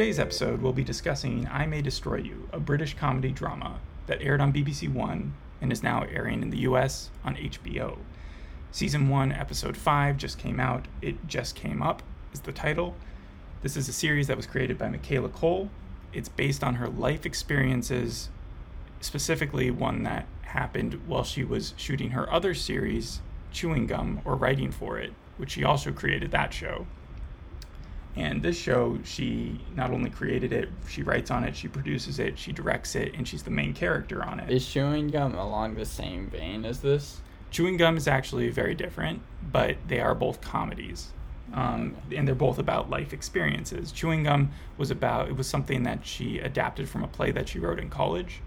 Today's episode, we'll be discussing I May Destroy You, a British comedy drama that aired on BBC One and is now airing in the US on HBO. Season 1, Episode 5 just came out. It Just Came Up is the title. This is a series that was created by Michaela Coel. It's based on her life experiences, specifically one that happened while she was shooting her other series, Chewing Gum, or writing for it, which she also created that show. And this show, she not only created it, she writes on it, she produces it, she directs it, and she's the main character on it. Is chewing gum along the same vein as this? Chewing Gum is actually very different, but they are both comedies. Um, and they're both about life experiences. Chewing Gum was about, it was something that she adapted from a play that she wrote in college.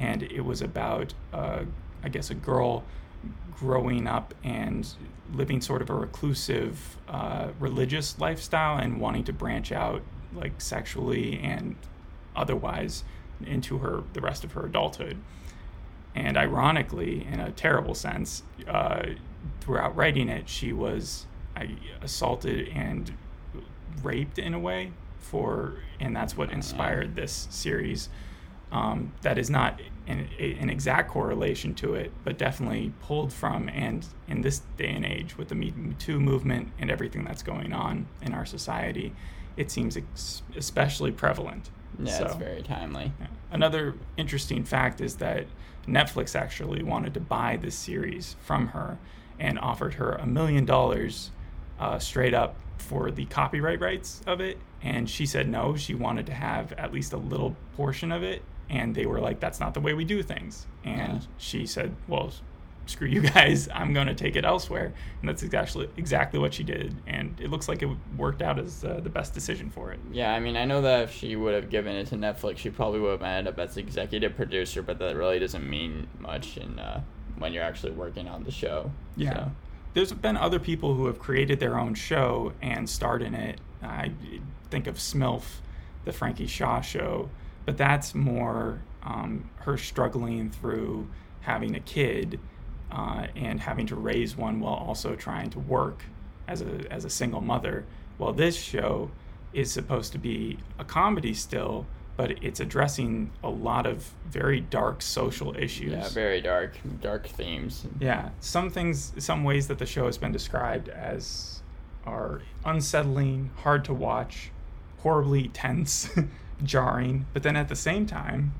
And it was about, uh, I guess, a girl growing up and living sort of a reclusive uh, religious lifestyle and wanting to branch out like sexually and otherwise into her the rest of her adulthood. And ironically in a terrible sense uh, throughout writing it she was uh, assaulted and raped in a way for and that's what inspired this series um, that is not an, an, exact correlation to it, but definitely pulled from. And in this day and age, with the Me Too movement and everything that's going on in our society, it seems ex- especially prevalent. Yeah, so, it's very timely. Yeah. Another interesting fact is that Netflix actually wanted to buy this series from her and offered her a million dollars uh, straight up for the copyright rights of it. And she said no, she wanted to have at least a little portion of it and they were like that's not the way we do things. And yeah. she said well screw you guys i'm going to take it elsewhere. And that's exactly exactly what she did and it looks like it worked out as uh, the best decision for it. Yeah i mean i know that if she would have given it to netflix she probably would have ended up as executive producer but that really doesn't mean much in uh, when you're actually working on the show yeah. so. there's been other people who have created their own show and starred in it. I think of smilf the frankie shaw show but that's more um, her struggling through having a kid uh, and having to raise one while also trying to work as a as a single mother. Well, this show is supposed to be a comedy still, but it's addressing a lot of very dark social issues. Yeah, very dark, dark themes. Yeah, some things, some ways that the show has been described as are unsettling, hard to watch, horribly tense. jarring, but then at the same time,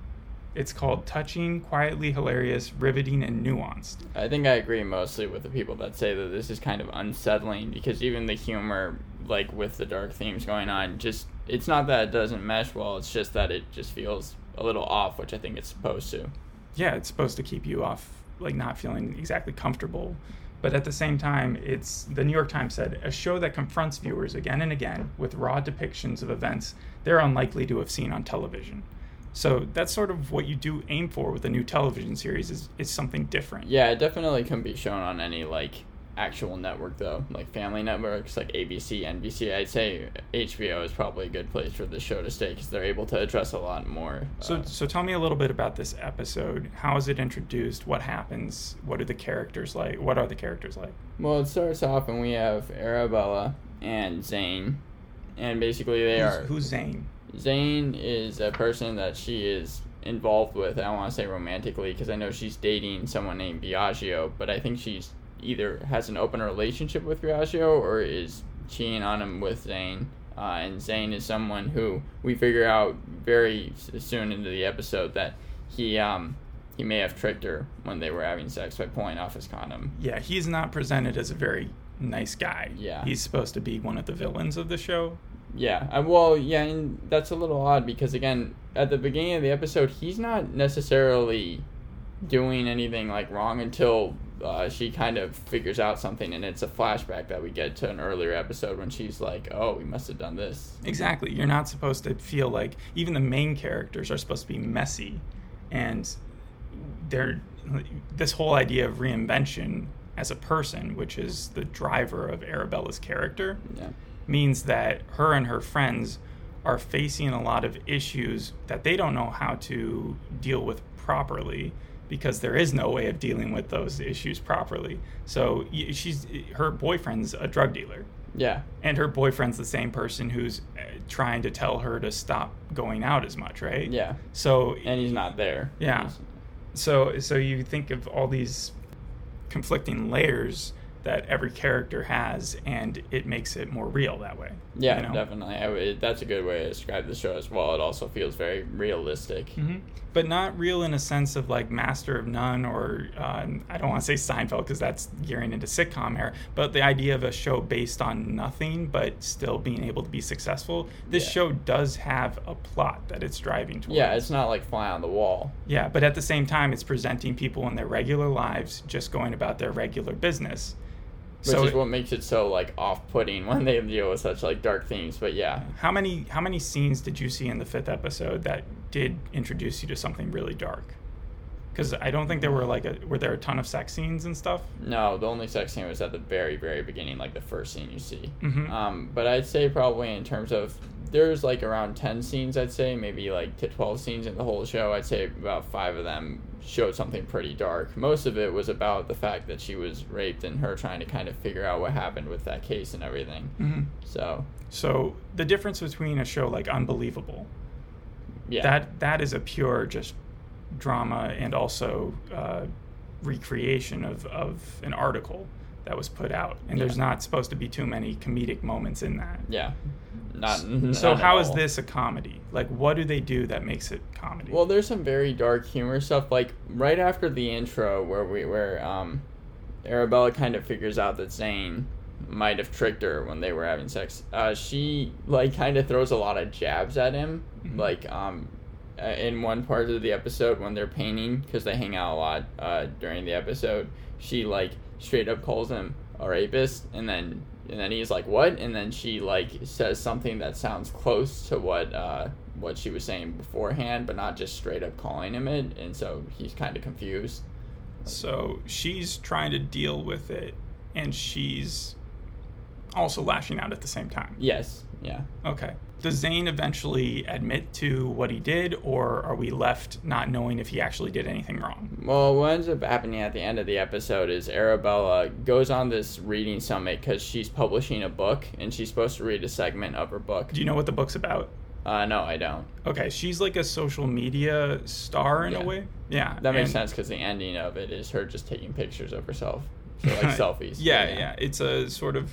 it's called touching, quietly hilarious, riveting, and nuanced. I think I agree mostly with the people that say that this is kind of unsettling because even the humor, like with the dark themes going on, just it's not that it doesn't mesh well, it's just that it just feels a little off, which I think it's supposed to. Yeah, it's supposed to keep you off, like not feeling exactly comfortable but at the same time, it's the New York Times said a show that confronts viewers again and again with raw depictions of events they're unlikely to have seen on television. So that's sort of what you do aim for with a new television series is, is something different. Yeah, it definitely can be shown on any like actual network though, like family networks like ABC, NBC. I'd say HBO is probably a good place for the show to stay because they're able to address a lot more. So, uh, so tell me a little bit about this episode. How is it introduced? What happens? What are the characters like? What are the characters like? Well, it starts off and we have Arabella and Zane, and basically they who's, are. Who's Zane? Zane is a person that she is involved with. I don't want to say romantically because I know she's dating someone named Biagio, but I think she's either has an open relationship with Biagio or is cheating on him with Zane. Uh, and Zane is someone who we figure out very soon into the episode that he um, he may have tricked her when they were having sex by pulling off his condom. Yeah, he's not presented as a very nice guy. Yeah, he's supposed to be one of the villains of the show. Yeah, uh, well, yeah, and that's a little odd because again, at the beginning of the episode, he's not necessarily doing anything like wrong until uh, she kind of figures out something, and it's a flashback that we get to an earlier episode when she's like, "Oh, we must have done this." Exactly. You're not supposed to feel like even the main characters are supposed to be messy, and they're this whole idea of reinvention as a person, which is the driver of Arabella's character, yeah. means that her and her friends are facing a lot of issues that they don't know how to deal with properly because there is no way of dealing with those issues properly. So she's her boyfriend's a drug dealer. Yeah. And her boyfriend's the same person who's uh, trying to tell her to stop going out as much, right? Yeah. So And he's not there. Yeah. So so you think of all these conflicting layers that every character has, and it makes it more real that way. Yeah, you know? definitely. I would, that's a good way to describe the show as well. It also feels very realistic. hmm But not real in a sense of like Master of None or uh, I don't want to say Seinfeld because that's gearing into sitcom era. But the idea of a show based on nothing but still being able to be successful. This Yeah. show does have a plot that it's driving towards. Yeah, it's not like fly on the wall. Yeah, but at the same time, it's presenting people in their regular lives just going about their regular business. Which so is what makes it so like off-putting when they deal with such like dark themes. But yeah, how many how many scenes did you see in the fifth episode that did introduce you to something really dark? Because I don't think there were like a were there a ton of sex scenes and stuff. no, the only sex scene was at the very, very beginning, like the first scene you see. Mhm. Um, but I'd say probably in terms of there's like around ten scenes. I'd say maybe like to twelve scenes in the whole show. I'd say about five of them showed something pretty dark. Most of it was about the fact that she was raped and her trying to kind of figure out what happened with that case and everything. hmm So So the difference between a show like Unbelievable, yeah, that that is a pure just drama and also uh, recreation of, of an article that was put out, and there's not supposed to be too many comedic moments in that. yeah, not. So none how is this a comedy? Like, what do they do that makes it comedy? Well, there's some very dark humor stuff. Like right after the intro, where we where um, Arabella kind of figures out that Zane might have tricked her when they were having sex. Uh, she like kind of throws a lot of jabs at him. Mhm. Like um, uh, in one part of the episode when they're painting because they hang out a lot uh, during the episode, she like straight up calls him a rapist, and then and then he's like what, and then she like says something that sounds close to what uh, what she was saying beforehand, but not just straight up calling him it, and so he's kind of confused. so she's trying to deal with it, and she's also lashing out at the same time. Yes, yeah. Okay. Does Zane eventually admit to what he did, or are we left not knowing if he actually did anything wrong? Well, what ends up happening at the end of the episode is Arabella goes on this reading summit because she's publishing a book and she's supposed to read a segment of her book. Do you know what the book's about? Uh, no, I don't. Okay, she's like a social media star in Yeah. a way. Yeah, That makes and- sense because the ending of it is her just taking pictures of herself. So, like selfies. Yeah, But, yeah, It's a sort of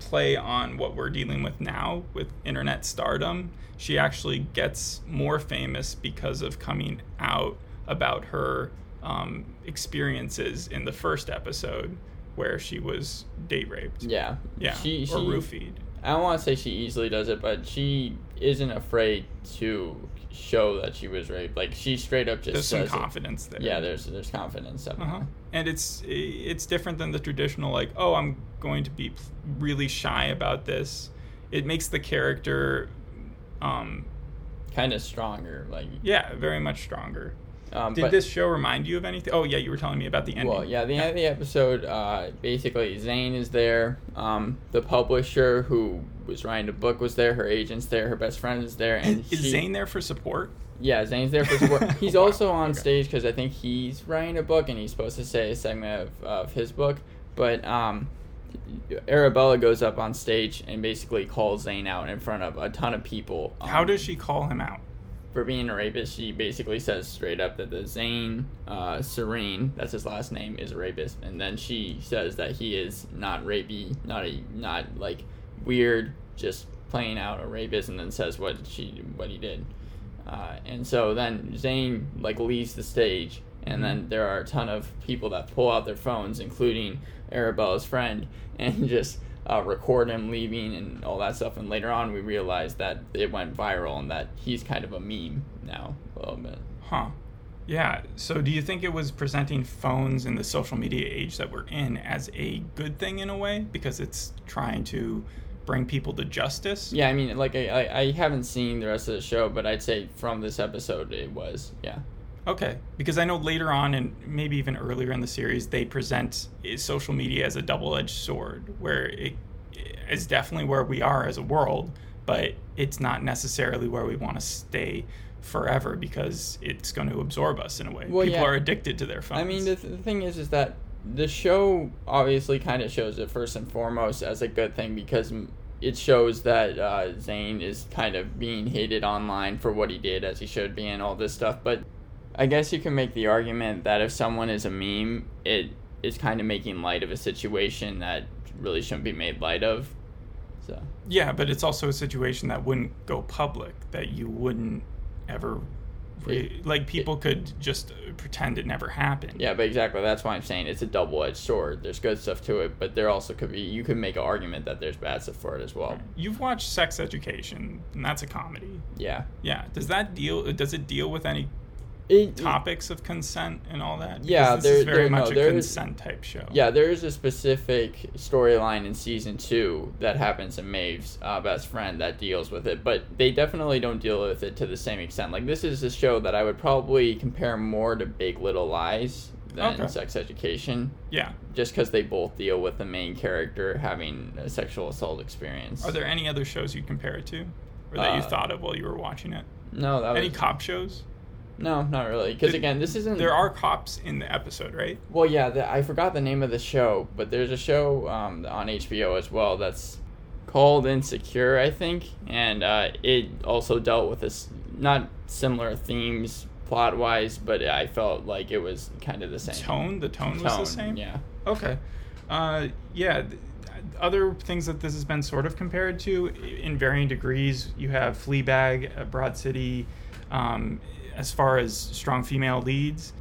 play on what we're dealing with now with internet stardom. She actually gets more famous because of coming out about her um, experiences in the first episode where she was date raped. Yeah. Yeah, She, she, or roofied. I don't want to say she easily does it, but she isn't afraid to show that she was raped. Like she straight up just There's some says it. confidence there. Yeah, there's there's confidence. Uh-huh. And it's it's different than the traditional like, oh, I'm going to be really shy about this. It makes the character, um, Kind of stronger, like. yeah, very much stronger. Um, Did but, this show remind you of anything? Oh yeah, you were telling me about the ending. Well, yeah, the end of the episode, uh, basically Zane is there. Um, the publisher who was writing the book was there. Her agent's there. Her best friend is there, and Is she, Zane there for support? Yeah, Zane's there for support. He's Wow, also on okay. stage because I think he's writing a book and he's supposed to say a segment of, of his book. But um, Arabella goes up on stage and basically calls Zane out in front of a ton of people. Um, How does she call him out? for being a rapist? She basically says straight up that the Zane uh, Serene, that's his last name, is a rapist, and then she says that he is not rapey, not a not like weird, just playing out a rapist, and then says what she what he did. Uh, and so then Zane like leaves the stage, and then there are a ton of people that pull out their phones, including Arabella's friend, and just uh, record him leaving and all that stuff. And later on, we realize that it went viral and that he's kind of a meme now a little bit. Huh. Yeah. So do you think it was presenting phones in the social media age that we're in as a good thing in a way because it's trying to bring people to justice? Yeah, I mean, like I, I, I haven't seen the rest of the show, but I'd say from this episode it was yeah. Okay, because I know later on, and maybe even earlier in the series, they present social media as a double-edged sword, where it is definitely where we are as a world, but it's not necessarily where we want to stay forever because it's going to absorb us in a way. Well, People yeah. are addicted to their phones. I mean, the, th- the thing is, is that the show obviously kind of shows it first and foremost as a good thing because m- it shows that uh, Zane is kind of being hated online for what he did, as he should be, and all this stuff. But I guess you can make the argument that if someone is a meme, it is kind of making light of a situation that really shouldn't be made light of. So Yeah, but it's also a situation that wouldn't go public, that you wouldn't ever. Like people could just pretend it never happened. yeah, but exactly that's why I'm saying it's a double-edged sword. There's good stuff to it, but there also could be you could make an argument that there's bad stuff for it as well. You've watched Sex Education, and that's a comedy. Yeah. Yeah. Does that deal? Does it deal with any It, topics of consent and all that? Yeah, this there- is very there- no, much a there is- consent type show. Yeah, there is a specific storyline in season two that happens to Maeve's uh, best friend that deals with it, but they definitely don't deal with it to the same extent. Like this is a show that I would probably compare more to Big Little Lies than Okay. Sex Education, Yeah. just because they both deal with the main character having a sexual assault experience. Are there any other shows you compare it to, or that you Uh, thought of while you were watching it? no, that Any was, cop shows? No, not really. Because again, this isn't. There are cops in the episode, right? Well, yeah, the, I forgot the name of the show, but there's a show um, on HBO as well that's called Insecure, I think, and uh, it also dealt with this not similar themes plot wise, but I felt like it was kind of the same. Tone. The tone, was the same. Yeah. Okay. Uh, yeah. th- Other things that this has been sort of compared to in varying degrees. You have Fleabag, uh, Broad City, um, as far as strong female leads.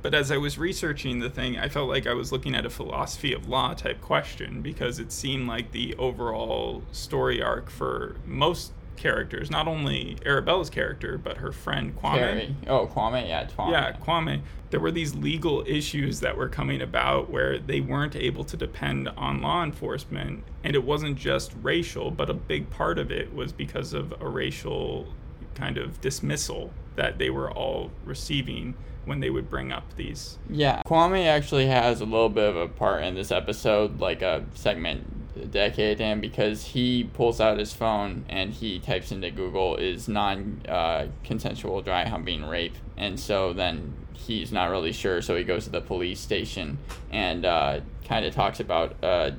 But as I was researching the thing, I felt like I was looking at a philosophy of law type question because it seemed like the overall story arc for most characters, not only Arabella's character, but her friend Kwame. Carrie. Oh, Kwame. Yeah, Kwame. Yeah, Kwame. There were these legal issues that were coming about where they weren't able to depend on law enforcement. And it wasn't just racial, but a big part of it was because of a racial kind of dismissal that they were all receiving when they would bring up these. Yeah, Kwame actually has a little bit of a part in this episode, like a segment dedicated to him, because he pulls out his phone and he types into Google is non uh, consensual dry humping rape, and so then he's not really sure, so he goes to the police station and uh, kind of talks about uh,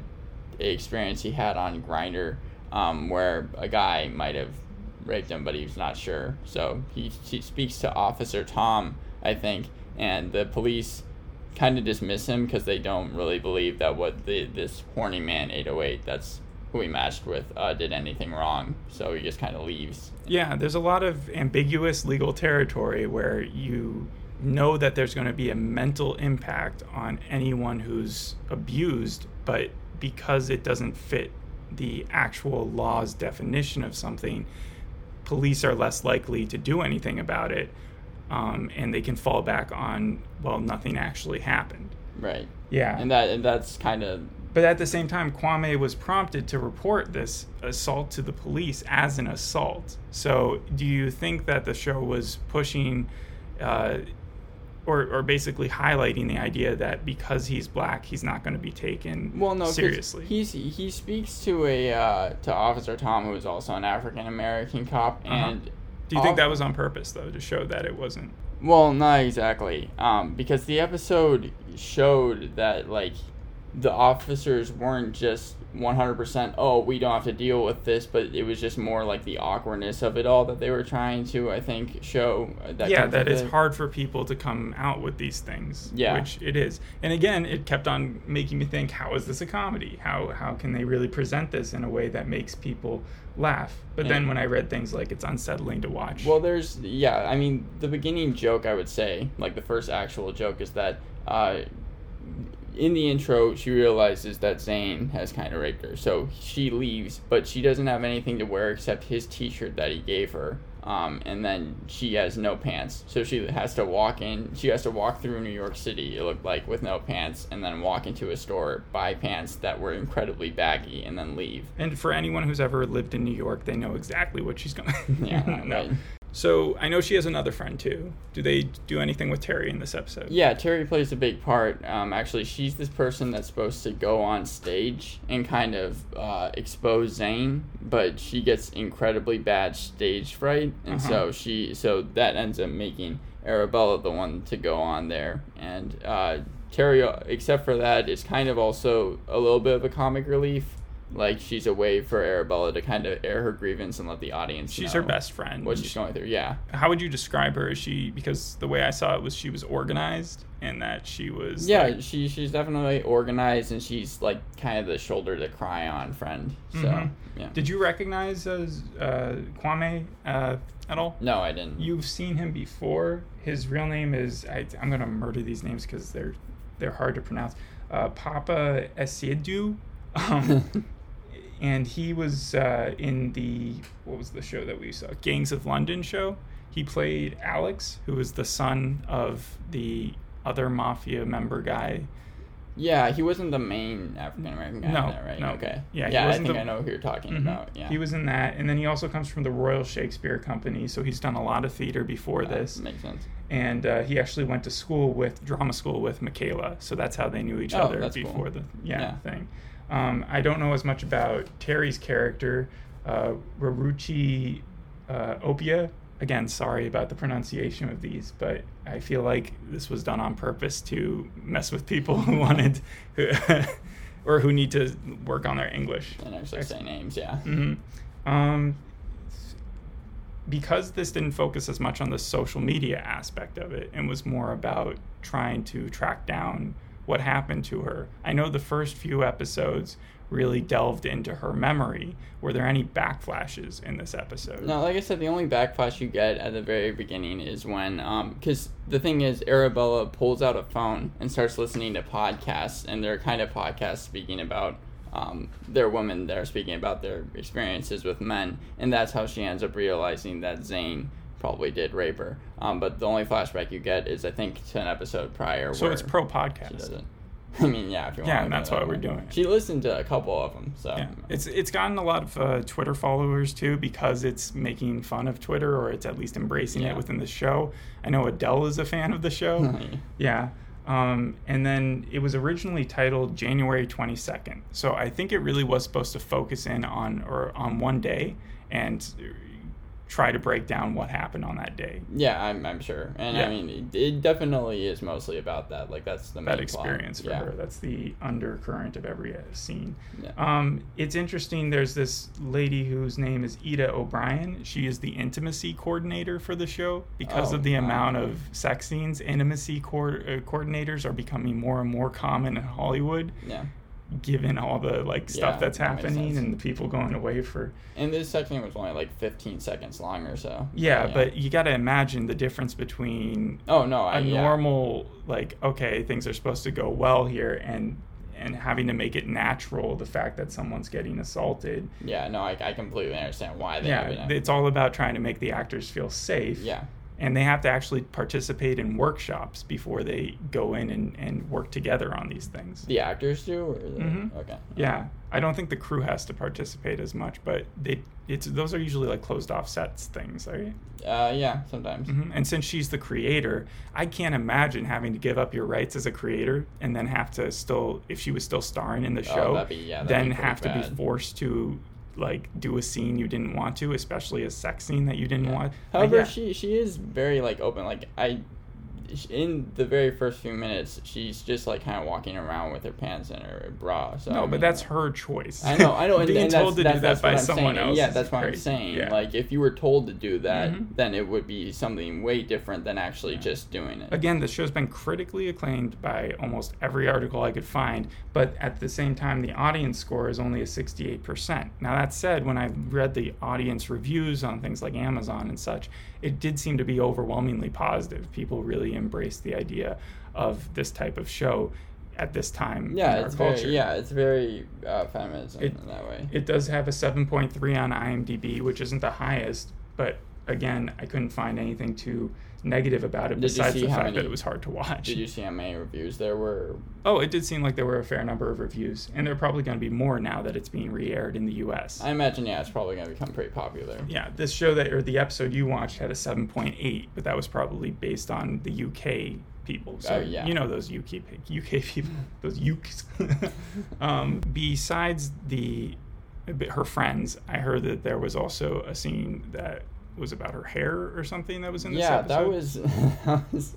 a experience he had on Grindr, um, where a guy might have raped him, but he's not sure. So he, he speaks to Officer Tom, I think, and the police kind of dismiss him because they don't really believe that what the this horny man 808 that's who he matched with uh, did anything wrong. So he just kind of leaves. Yeah, there's a lot of ambiguous legal territory where you know that there's going to be a mental impact on anyone who's abused, but because it doesn't fit the actual law's definition of something, police are less likely to do anything about it. Um, and they can fall back on, well, nothing actually happened. Right. Yeah. And that and that's kind of But at the same time, Kwame was prompted to report this assault to the police as an assault. So, do you think that the show was pushing, uh, or, or basically highlighting the idea that because he's black, he's not going to be taken well no seriously? He's he speaks to a uh, to Officer Tom, who is also an African American cop, Uh-huh. and do you think that was on purpose, though, to show that it wasn't? Well, not exactly. Um, because the episode showed that like the officers weren't just 100% oh we don't have to deal with this but it was just more like the awkwardness of it all that they were trying to i think show uh, that yeah, that it's it. hard for people to come out with these things. Yeah. which it is. And again, it kept on making me think: How is this a comedy? How how can they really present this in a way that makes people laugh? But then when I read things like it's unsettling to watch. well there's yeah i mean the beginning joke i would say like the first actual joke is that uh in the intro, she realizes that Zane has kind of raped her, so she leaves, but she doesn't have anything to wear except his T-shirt that he gave her. Um, and then she has no pants, so she has to walk in. She has to walk through New York City. It looked like with no pants, and then walk into a store, buy pants that were incredibly baggy, and then leave. and for anyone who's ever lived in New York, they know exactly what she's going. Yeah, right. So I know she has another friend too. Do they do anything with Terry in this episode? Yeah, Terry plays a big part. Um, actually, she's this person that's supposed to go on stage and kind of uh, expose Zane, but she gets incredibly bad stage fright, and Uh-huh. so she so that ends up making Arabella the one to go on there. And uh, Terry, uh, except for that, is kind of also a little bit of a comic relief. Like she's a way for Arabella to kind of air her grievance and let the audience. She's her best friend. What she's going through, yeah. How would you describe her? Is she because the way I saw it was she was organized and that she was Yeah, like- she she's definitely organized and she's like kind of the shoulder to cry on friend. So Mhm. yeah. Did you recognize uh, uh, Kwame uh, at all? no, I didn't. You've seen him before. His real name is I, I'm gonna murder these names because they're they're hard to pronounce. Uh, Paapa Essiedu, um, and he was uh, in the what was the show that we saw? Gangs of London show. He played Alex, who was the son of the other mafia member guy. Yeah, he wasn't the main African American guy No, in that, right? no. Okay. Yeah, Yeah, I think the- I know who you're talking Mhm. about. Yeah. He was in that, and then he also comes from the Royal Shakespeare Company, so he's done a lot of theater before this. makes sense. and uh, he actually went to school with drama school with Michaela, so that's how they knew each Oh, other that's cool. before the yeah, Yeah. thing. Um, I don't know as much about Terry's character, uh, Raruchi uh, Opia. Again, sorry about the pronunciation of these, but I feel like this was done on purpose to mess with people who wanted, or who need to work on their English. And actually say names, yeah. hmm Um, because this didn't focus as much on the social media aspect of it and was more about trying to track down what happened to her. I know the first few episodes really delved into her memory. Were there any backflashes in this episode? No, like I said, the only backflash you get at the very beginning is when, um, because the thing is, Arabella pulls out a phone and starts listening to podcasts, and they're kind of podcasts speaking about, um, they're women that are speaking about their experiences with men, and that's how she ends up realizing that Zane probably did rape her. Um, but the only flashback you get is, I think, to an episode prior. So where it's pro podcast. I mean, yeah, if you want. Yeah, and that's that why we're doing it. She listened to a couple of them, so Yeah, it's it's gotten a lot of uh, Twitter followers too because it's making fun of Twitter or it's at least embracing Yeah. it within the show. I know Adele is a fan of the show. Yeah. Um, and then it was originally titled January 22nd. So I think it really was supposed to focus in on or on one day and try to break down what happened on that day. Yeah, I'm, I'm sure, and Yeah. I mean, it, it definitely is mostly about that. Like that's the That plot. experience for yeah. her. That's the undercurrent of every uh, scene. Yeah. Um, it's interesting. There's this lady whose name is Ita O'Brien. She is the intimacy coordinator for the show because Oh, of the wow. amount of sex scenes. Intimacy co- uh, coordinators are becoming more and more common in Hollywood, Yeah, given all the like stuff Yeah, that's happening sense. and the people going away for. and this section was only like 15 seconds long or so. Yeah, but you got to imagine the difference between oh no, I a yeah. normal like okay things are supposed to go well here and and having to make it natural the fact that someone's getting assaulted Yeah, no, I, I completely understand why they. yeah it's all about trying to make the actors feel safe yeah, and they have to actually participate in workshops before they go in and, and work together on these things the actors do. Or the, Mhm. Okay. yeah i don't think the crew has to participate as much but they it's those are usually like closed off sets things right Uh, yeah, sometimes. Mhm. And since she's the creator, I can't imagine having to give up your rights as a creator and then have to still, if she was still starring in the Oh, show, that'd be- yeah, then have to be forced to like do a scene you didn't want to, especially a sex scene that you didn't Yeah. want. Like, However, yeah. she she is very like open. Like I, in the very first few minutes, she's just like kind of walking around with her pants and her bra. So I no, mean, but that's her choice. I know, I know, and, Being and told to do that by someone saying. else. Yeah, that's what I'm saying. Yeah. Like, if you were told to do that, Mhm. then it would be something way different than actually just doing it. Again, the show's been critically acclaimed by almost every article I could find, but at the same time, the audience score is only a 68%. Now, that said, when I read the audience reviews on things like Amazon and such, it did seem to be overwhelmingly positive. People really embraced the idea of this type of show at this time Yeah, in our culture. very yeah, it's very uh, feminism It- in that way. It does have a 7.3 on IMDb, which isn't the highest, but again, I couldn't find anything too negative about it Did besides the fact that it was hard to watch. Did you see how many reviews there were? Oh, it did seem like there were a fair number of reviews, and there are probably going to be more now that it's being re-aired in the U.S. I imagine yeah, it's probably going to become pretty popular. yeah, this show that or the episode you watched had a 7.8, but that was probably based on the UK people. So Oh, yeah. you know those UK UK people, those UKs. um, besides the her friends, I heard that there was also a scene that was about her hair or something that was in this yeah, episode. that was that was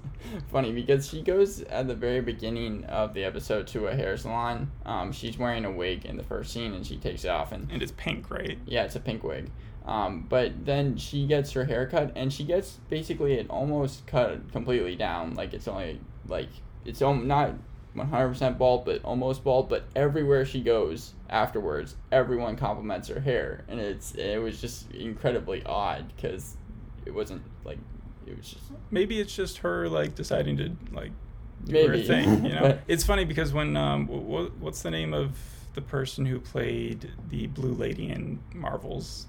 funny because she goes at the very beginning of the episode to a hair salon. Um, she's wearing a wig in the first scene, and she takes it off, and and it's pink, right? yeah, it's a pink wig. Um, but then she gets her hair cut, and she gets basically it almost cut completely down. Like it's only like it's not one hundred percent bald, but almost bald. But everywhere she goes afterwards, everyone compliments her hair, and it's it was just incredibly odd because it wasn't like it was just Maybe it's just her like deciding to like do her thing. You know, it's funny because when um, w- what's the name of the person who played the Blue Lady in Marvels?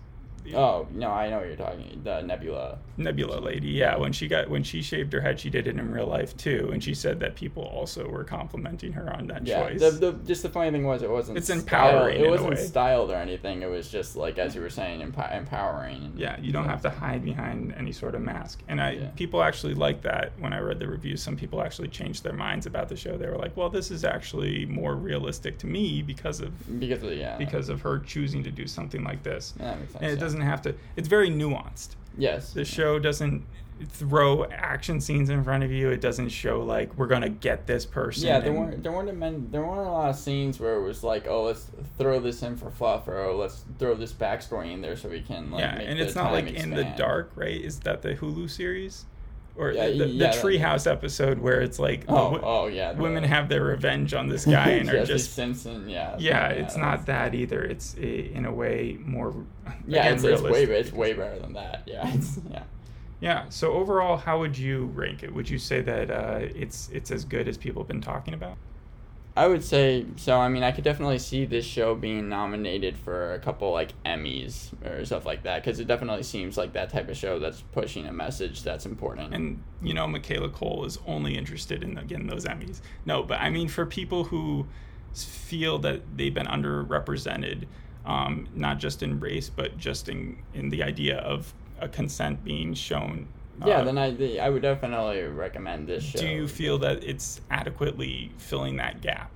Oh no, I know what you're talking. The Nebula. Nebula lady, yeah. When she got when she shaved her head, she did it in real life too, and she said that people also were complimenting her on that Yeah, choice. the, the just the funny thing was it wasn't It's styled- empowering in It wasn't styled or anything. It was just like as you were saying, emp- empowering. and- yeah, you don't have to hide behind any sort of mask. And I Yeah. people actually like that when I read the reviews. Some people actually changed their minds about the show. They were like, "Well, this is actually more realistic to me because of because of yeah because of her choosing to do something like this." Yeah, that makes sense. And it yeah. doesn't have to. It's very nuanced. Yes. The show doesn't throw action scenes in front of you. It doesn't show like we're gonna get this person. Yeah, there weren't there weren't a men, there weren't a lot of scenes where it was like, oh, let's throw this in for fluff, or oh, let's throw this backstory in there so we can like. yeah, make and it's not like in the dark, right? Is that the Hulu series, or Yeah, the, the, yeah, Treehouse episode where it's like Oh, wo- oh yeah. the- women have their revenge on this guy and are just Simpson. Yeah. yeah, it's not that either. It's a, in a way more Yeah, again, it's, it's way it's way better than that. Yeah. It's, yeah. Yeah. So overall, how would you rank it? Would you say that uh, it's it's as good as people have been talking about? I would say so. I mean, I could definitely see this show being nominated for a couple like Emmys or stuff like that because it definitely seems like that type of show that's pushing a message that's important. And you know, Michaela Coel is only interested in again those Emmys. No, but I mean for people who feel that they've been underrepresented, um, not just in race, but just in in the idea of a consent being shown. Yeah, uh, then I I would definitely recommend this show. do you feel that it's adequately filling that gap?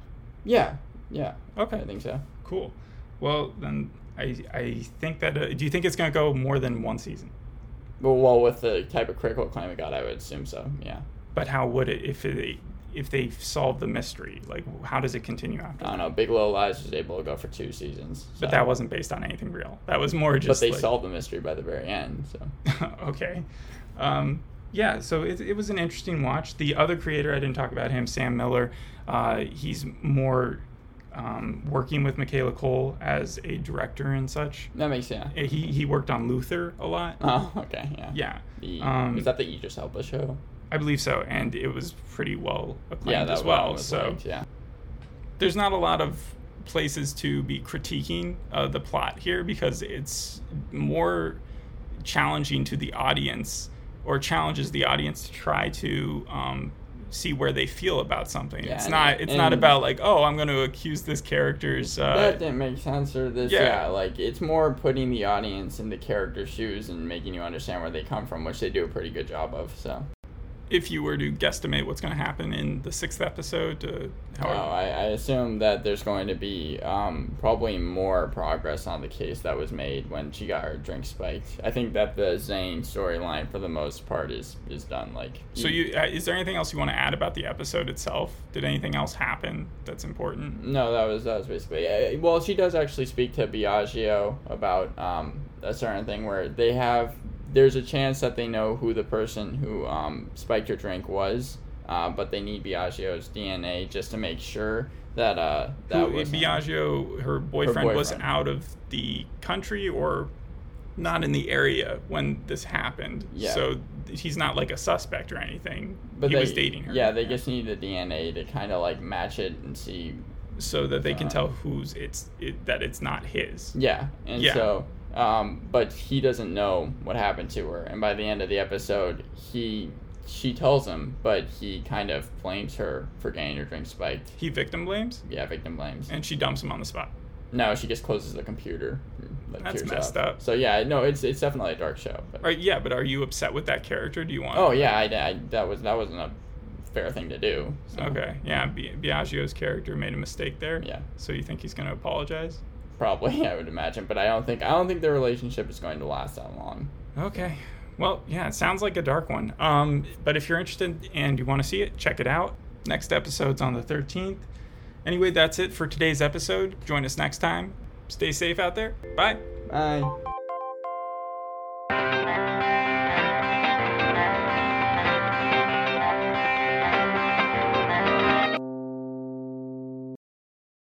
Yeah, yeah. Okay. I think so. Cool. Well, then I I think that. Uh, do you think it's going to go more than one season? Well, well, with the type of critical acclaim it got, I would assume so. Yeah. But how would it if it if they solve the mystery? Like, how does it continue after? I don't that? know. Big Little Lies was able to go for two seasons. But that wasn't based on anything real. That was more just. But they like, solved the mystery by the very end. So. okay. Um, yeah, so it, it was an interesting watch. The other creator, I didn't talk about him, Sam Miller. Uh, he's more um, working with Michaela Coel as a director and such. That makes sense. He he worked on Luther a lot. Oh, okay, yeah. Yeah. The, Um, is that the Idris Elba show? I believe so, and it was pretty well acclaimed Yeah, as well. was So liked, yeah. there's not a lot of places to be critiquing uh, the plot here because it's more challenging to the audience or challenges the audience to try to um, see where they feel about something. Yeah, it's not. It's not about like, oh, I'm going to accuse this character's. Uh, that didn't make sense or this yeah. yeah. like it's more putting the audience in the character's shoes and making you understand where they come from which they do a pretty good job of so if you were to guesstimate what's going to happen in the sixth episode, oh, however, I, I assume that there's going to be um, probably more progress on the case that was made when she got her drink spiked i think that the zane storyline for the most part is is done like So you uh, is there anything else you want to add about the episode itself? Did anything else happen that's important? No, that was that was basically. Uh, well, she does actually speak to Biagio about um, a certain thing where they have. There's a chance that they know who the person who um, spiked your drink was, uh, but they need Biagio's DNA just to make sure that uh, that Who, was. Biagio, her boyfriend, was boyfriend. out of the country or not in the area when this happened. Yeah. So he's not like a suspect or anything. But he they, was dating her. Yeah, they just need the DNA to kind of like match it and see. so that they can uh, tell who's it's it, that it's not his. Yeah, and Yeah. so, um, but he doesn't know what happened to her, and by the end of the episode, he she tells him, but he kind of blames her for getting her drink spiked. He victim blames, Yeah, victim blames. and she dumps him on the spot. No, she just closes the computer. Like, That's messed up. So yeah, no, it's it's definitely a dark show. But, Right? Yeah, but are you upset with that character? Do you want? Oh yeah, I, I, that was that wasn't a fair thing to do. So. Okay. Yeah. Bi- Biagio's character made a mistake there. Yeah, So you think he's going to apologize? Probably I would imagine, but I don't think I don't think their relationship is going to last that long. Okay. Well, yeah, it sounds like a dark one. Um, but if you're interested and you want to see it, check it out. Next episode's on the 13th. Anyway, that's it for today's episode. Join us next time. Stay safe out there. Bye. Bye.